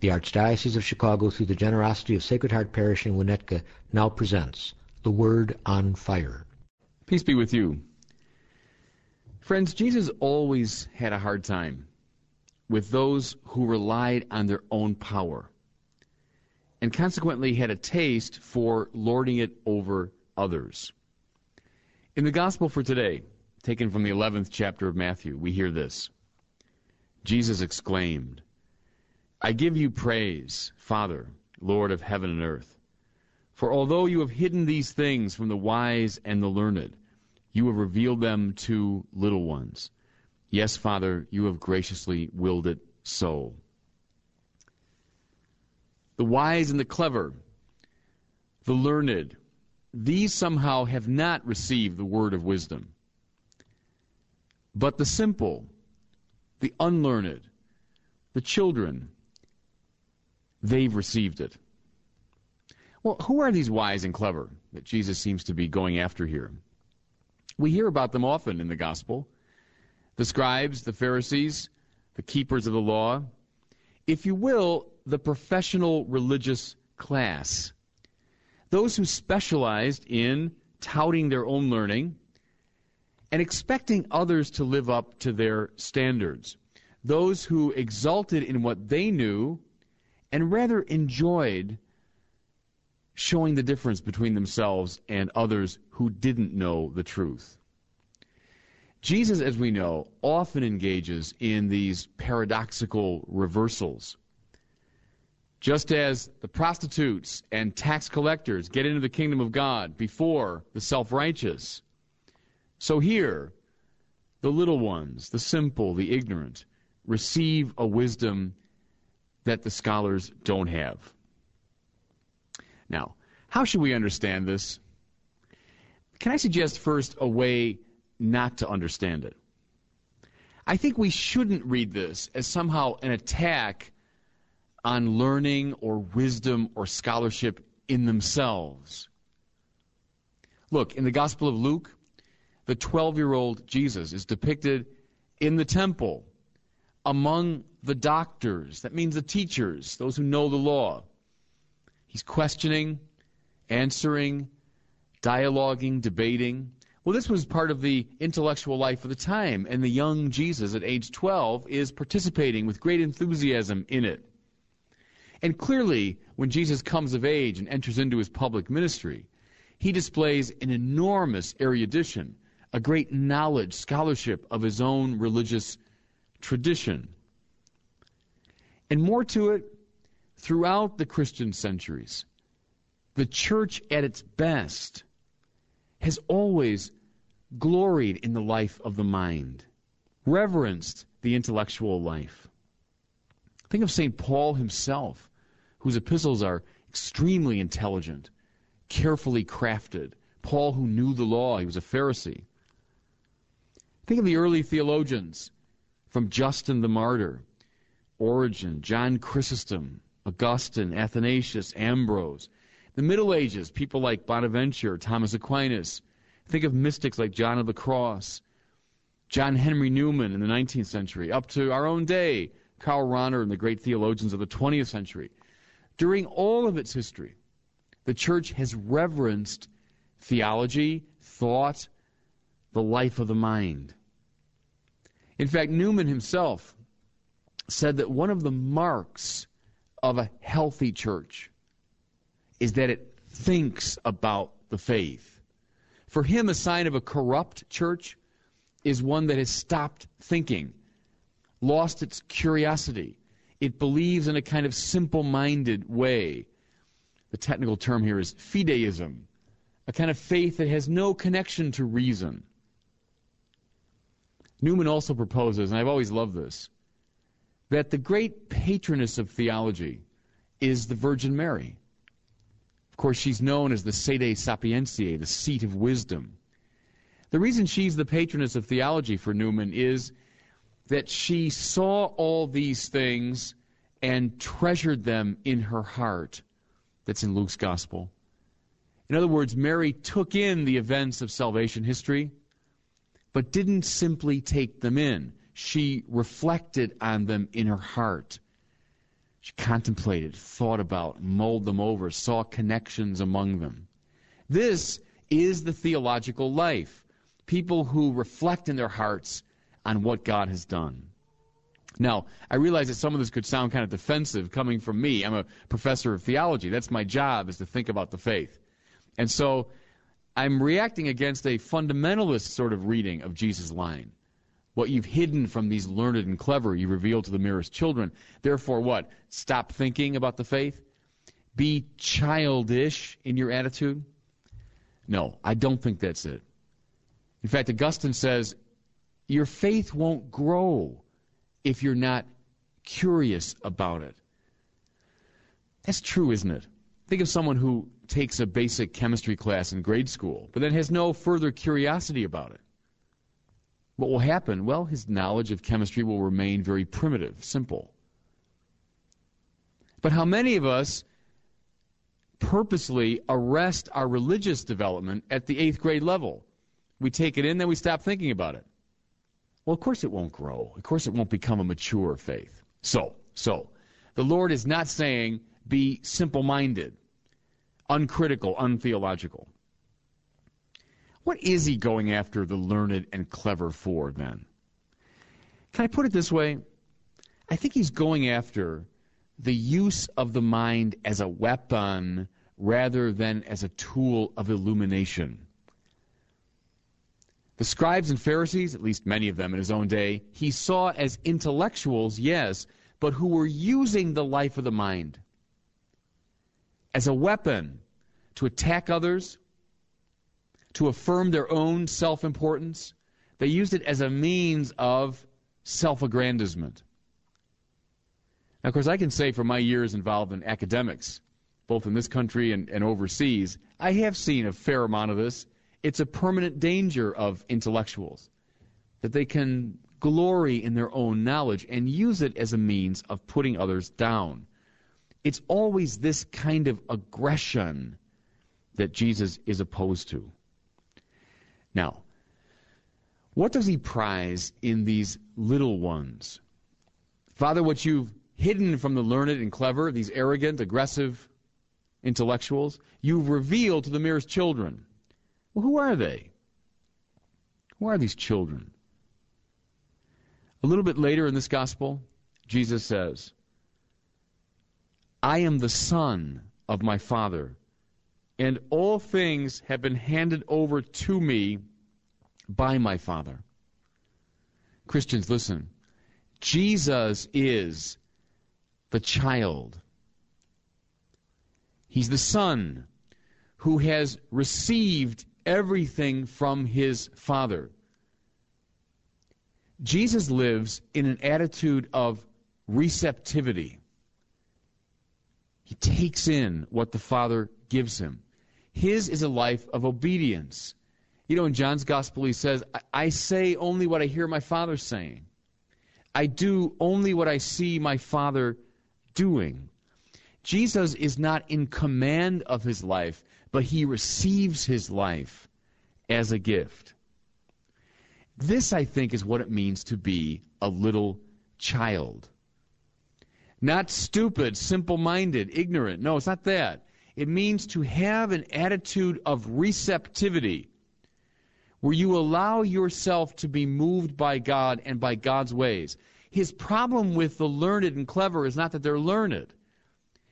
The Archdiocese of Chicago, through the generosity of Sacred Heart Parish in Winnetka, now presents The Word on Fire. Peace be with you. Friends, Jesus always had a hard time with those who relied on their own power and consequently had a taste for lording it over others. In the Gospel for today, taken from the 11th chapter of Matthew, we hear this Jesus exclaimed, I give you praise, Father, Lord of heaven and earth. For although you have hidden these things from the wise and the learned, you have revealed them to little ones. Yes, Father, you have graciously willed it so. The wise and the clever, the learned, these somehow have not received the word of wisdom. But the simple, the unlearned, the children, they've received it. Well, who are these wise and clever that Jesus seems to be going after here? We hear about them often in the gospel the scribes, the Pharisees, the keepers of the law, if you will, the professional religious class. Those who specialized in touting their own learning and expecting others to live up to their standards. Those who exulted in what they knew and rather enjoyed showing the difference between themselves and others who didn't know the truth. Jesus, as we know, often engages in these paradoxical reversals. Just as the prostitutes and tax collectors get into the kingdom of God before the self righteous, so here, the little ones, the simple, the ignorant, receive a wisdom that the scholars don't have. Now, how should we understand this? Can I suggest first a way not to understand it? I think we shouldn't read this as somehow an attack on learning or wisdom or scholarship in themselves. Look, in the Gospel of Luke, the 12 year old Jesus is depicted in the temple among the doctors. That means the teachers, those who know the law. He's questioning, answering, dialoguing, debating. Well, this was part of the intellectual life of the time, and the young Jesus at age 12 is participating with great enthusiasm in it. And clearly, when Jesus comes of age and enters into his public ministry, he displays an enormous erudition, a great knowledge, scholarship of his own religious tradition. And more to it, throughout the Christian centuries, the church at its best has always gloried in the life of the mind, reverenced the intellectual life. Think of St. Paul himself, whose epistles are extremely intelligent, carefully crafted. Paul, who knew the law, he was a Pharisee. Think of the early theologians, from Justin the Martyr, Origen, John Chrysostom, Augustine, Athanasius, Ambrose. The Middle Ages, people like Bonaventure, Thomas Aquinas. Think of mystics like John of the Cross, John Henry Newman in the 19th century, up to our own day, Karl Rahner and the great theologians of the 20th century. During all of its history, the church has reverenced theology, thought, the life of the mind. In fact, Newman himself said that one of the marks of a healthy church is that it thinks about the faith. For him, a sign of a corrupt church is one that has stopped thinking, lost its curiosity. It believes in a kind of simple minded way. The technical term here is fideism, a kind of faith that has no connection to reason. Newman also proposes, and I've always loved this, that the great patroness of theology is the Virgin Mary. Of course, she's known as the Sede Sapientiae, the seat of wisdom. The reason she's the patroness of theology for Newman is that she saw all these things and treasured them in her heart. That's in Luke's gospel. In other words, Mary took in the events of salvation history, but didn't simply take them in. She reflected on them in her heart. She contemplated, thought about, mulled them over, saw connections among them. This is the theological life. People who reflect in their hearts on what God has done. Now, I realize that some of this could sound kind of defensive coming from me. I'm a professor of theology. That's my job is to think about the faith. And so I'm reacting against a fundamentalist sort of reading of Jesus' line. What you've hidden from these learned and clever, you reveal to the merest children. Therefore, what? Stop thinking about the faith? Be childish in your attitude? No, I don't think that's it. In fact, Augustine says your faith won't grow if you're not curious about it. That's true, isn't it? Think of someone who takes a basic chemistry class in grade school, but then has no further curiosity about it. What will happen? Well, his knowledge of chemistry will remain very primitive, simple. But how many of us purposely arrest our religious development at the eighth grade level? We take it in, then we stop thinking about it. Well, of course it won't grow. Of course it won't become a mature faith. So, so, the Lord is not saying be simple minded uncritical, untheological. What is he going after the learned and clever for then? Can I put it this way? I think he's going after the use of the mind as a weapon rather than as a tool of illumination. The scribes and Pharisees, at least many of them in his own day, he saw as intellectuals, yes, but who were using the life of the mind as a weapon to attack others, to affirm their own self importance. They used it as a means of self aggrandizement. Now, of course, I can say from my years involved in academics, both in this country and, and overseas, I have seen a fair amount of this. It's a permanent danger of intellectuals that they can glory in their own knowledge and use it as a means of putting others down. It's always this kind of aggression that Jesus is opposed to. Now, what does he prize in these little ones? Father, what you've hidden from the learned and clever, these arrogant, aggressive intellectuals, you've revealed to the merest children. Well, who are they? Who are these children? A little bit later in this gospel, Jesus says, I am the Son of my Father, and all things have been handed over to me by my Father. Christians, listen. Jesus is the child. He's the Son who has received everything from his Father. Jesus lives in an attitude of receptivity. He takes in what the Father gives him. His is a life of obedience. You know, in John's Gospel, he says, I, say only what I hear my Father saying. I do only what I see my Father doing. Jesus is not in command of his life, but he receives his life as a gift. This, I think, is what it means to be a little child. Not stupid, simple minded, ignorant. No, it's not that. It means to have an attitude of receptivity where you allow yourself to be moved by God and by God's ways. His problem with the learned and clever is not that they're learned.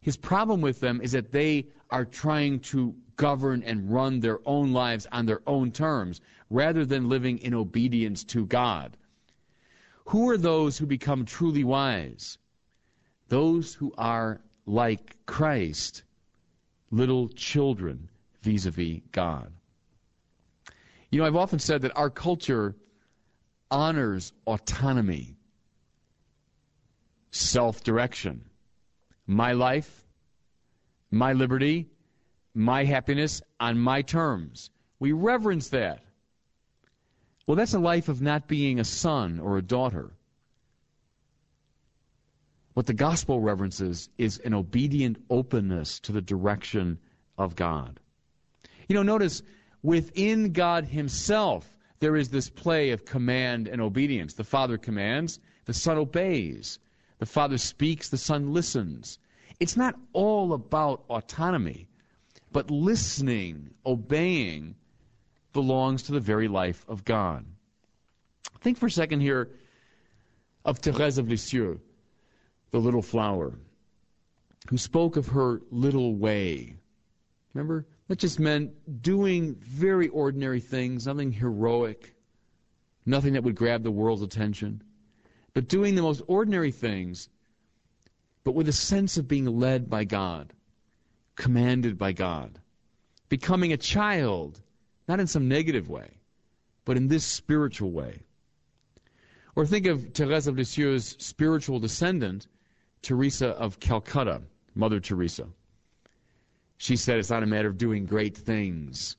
His problem with them is that they are trying to govern and run their own lives on their own terms rather than living in obedience to God. Who are those who become truly wise? Those who are like Christ, little children vis a vis God. You know, I've often said that our culture honors autonomy, self direction. My life, my liberty, my happiness on my terms. We reverence that. Well, that's a life of not being a son or a daughter. What the gospel reverences is an obedient openness to the direction of God. You know, notice within God Himself, there is this play of command and obedience. The Father commands, the Son obeys. The Father speaks, the Son listens. It's not all about autonomy, but listening, obeying, belongs to the very life of God. Think for a second here of Thérèse of Lisieux, the little flower, who spoke of her little way. Remember? That just meant doing very ordinary things, nothing heroic, nothing that would grab the world's attention, but doing the most ordinary things, but with a sense of being led by God, commanded by God, becoming a child, not in some negative way, but in this spiritual way. Or think of Therese of Lisieux's spiritual descendant, Teresa of Calcutta, Mother Teresa. She said it's not a matter of doing great things,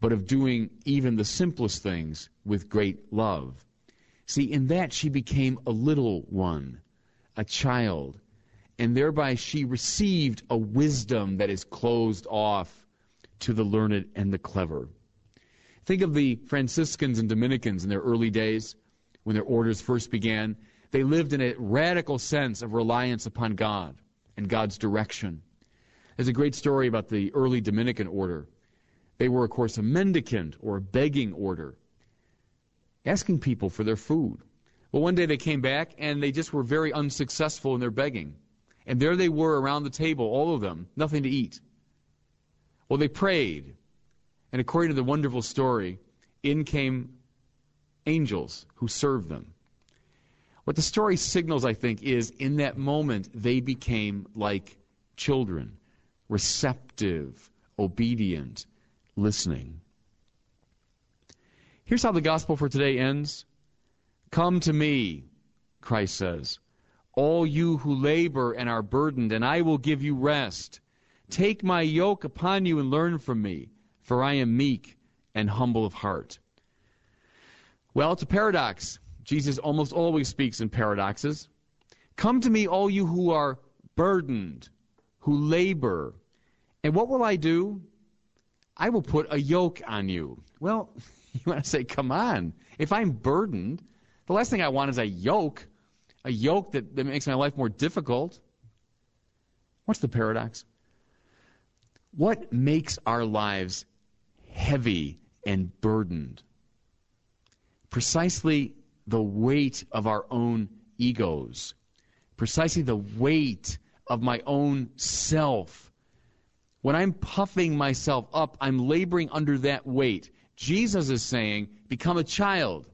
but of doing even the simplest things with great love. See, in that she became a little one, a child, and thereby she received a wisdom that is closed off to the learned and the clever. Think of the Franciscans and Dominicans in their early days, when their orders first began. They lived in a radical sense of reliance upon God and God's direction. There's a great story about the early Dominican order. They were, of course, a mendicant or a begging order, asking people for their food. Well, one day they came back and they just were very unsuccessful in their begging. And there they were around the table, all of them, nothing to eat. Well, they prayed. And according to the wonderful story, in came angels who served them. What the story signals, I think, is in that moment they became like children receptive, obedient, listening. Here's how the gospel for today ends Come to me, Christ says, all you who labor and are burdened, and I will give you rest. Take my yoke upon you and learn from me, for I am meek and humble of heart. Well, it's a paradox. Jesus almost always speaks in paradoxes. Come to me, all you who are burdened, who labor, and what will I do? I will put a yoke on you. Well, you want to say, come on. If I'm burdened, the last thing I want is a yoke, a yoke that, that makes my life more difficult. What's the paradox? What makes our lives heavy and burdened? Precisely the weight of our own egos, precisely the weight of my own self when I'm puffing myself up, I'm laboring under that weight. Jesus is saying, become a child.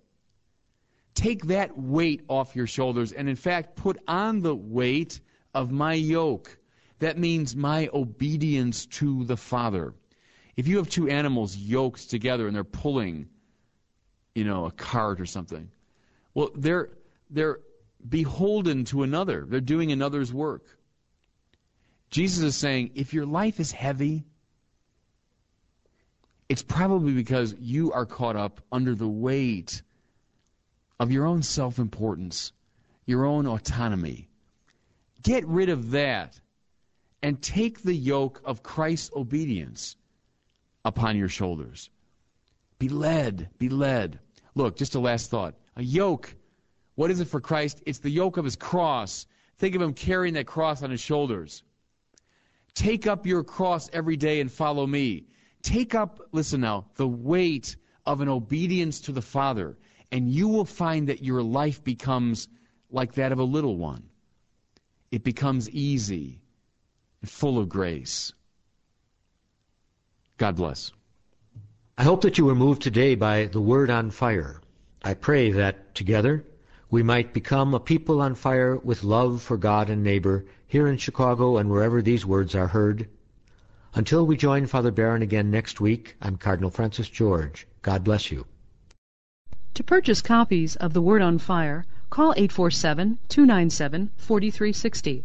Take that weight off your shoulders and, in fact, put on the weight of my yoke. That means my obedience to the Father. If you have two animals yoked together and they're pulling, you know, a cart or something, well, they're, they're beholden to another. They're doing another's work. Jesus is saying, if your life is heavy, it's probably because you are caught up under the weight of your own self importance, your own autonomy. Get rid of that and take the yoke of Christ's obedience upon your shoulders. Be led, be led. Look, just a last thought. A yoke, what is it for Christ? It's the yoke of his cross. Think of him carrying that cross on his shoulders. Take up your cross every day and follow me. Take up, listen now, the weight of an obedience to the Father, and you will find that your life becomes like that of a little one. It becomes easy and full of grace. God bless. I hope that you were moved today by the word on fire. I pray that together we might become a people on fire with love for God and neighbor here in Chicago and wherever these words are heard. Until we join Father Barron again next week, I'm Cardinal Francis George. God bless you. To purchase copies of The Word on Fire, call 847 297 4360.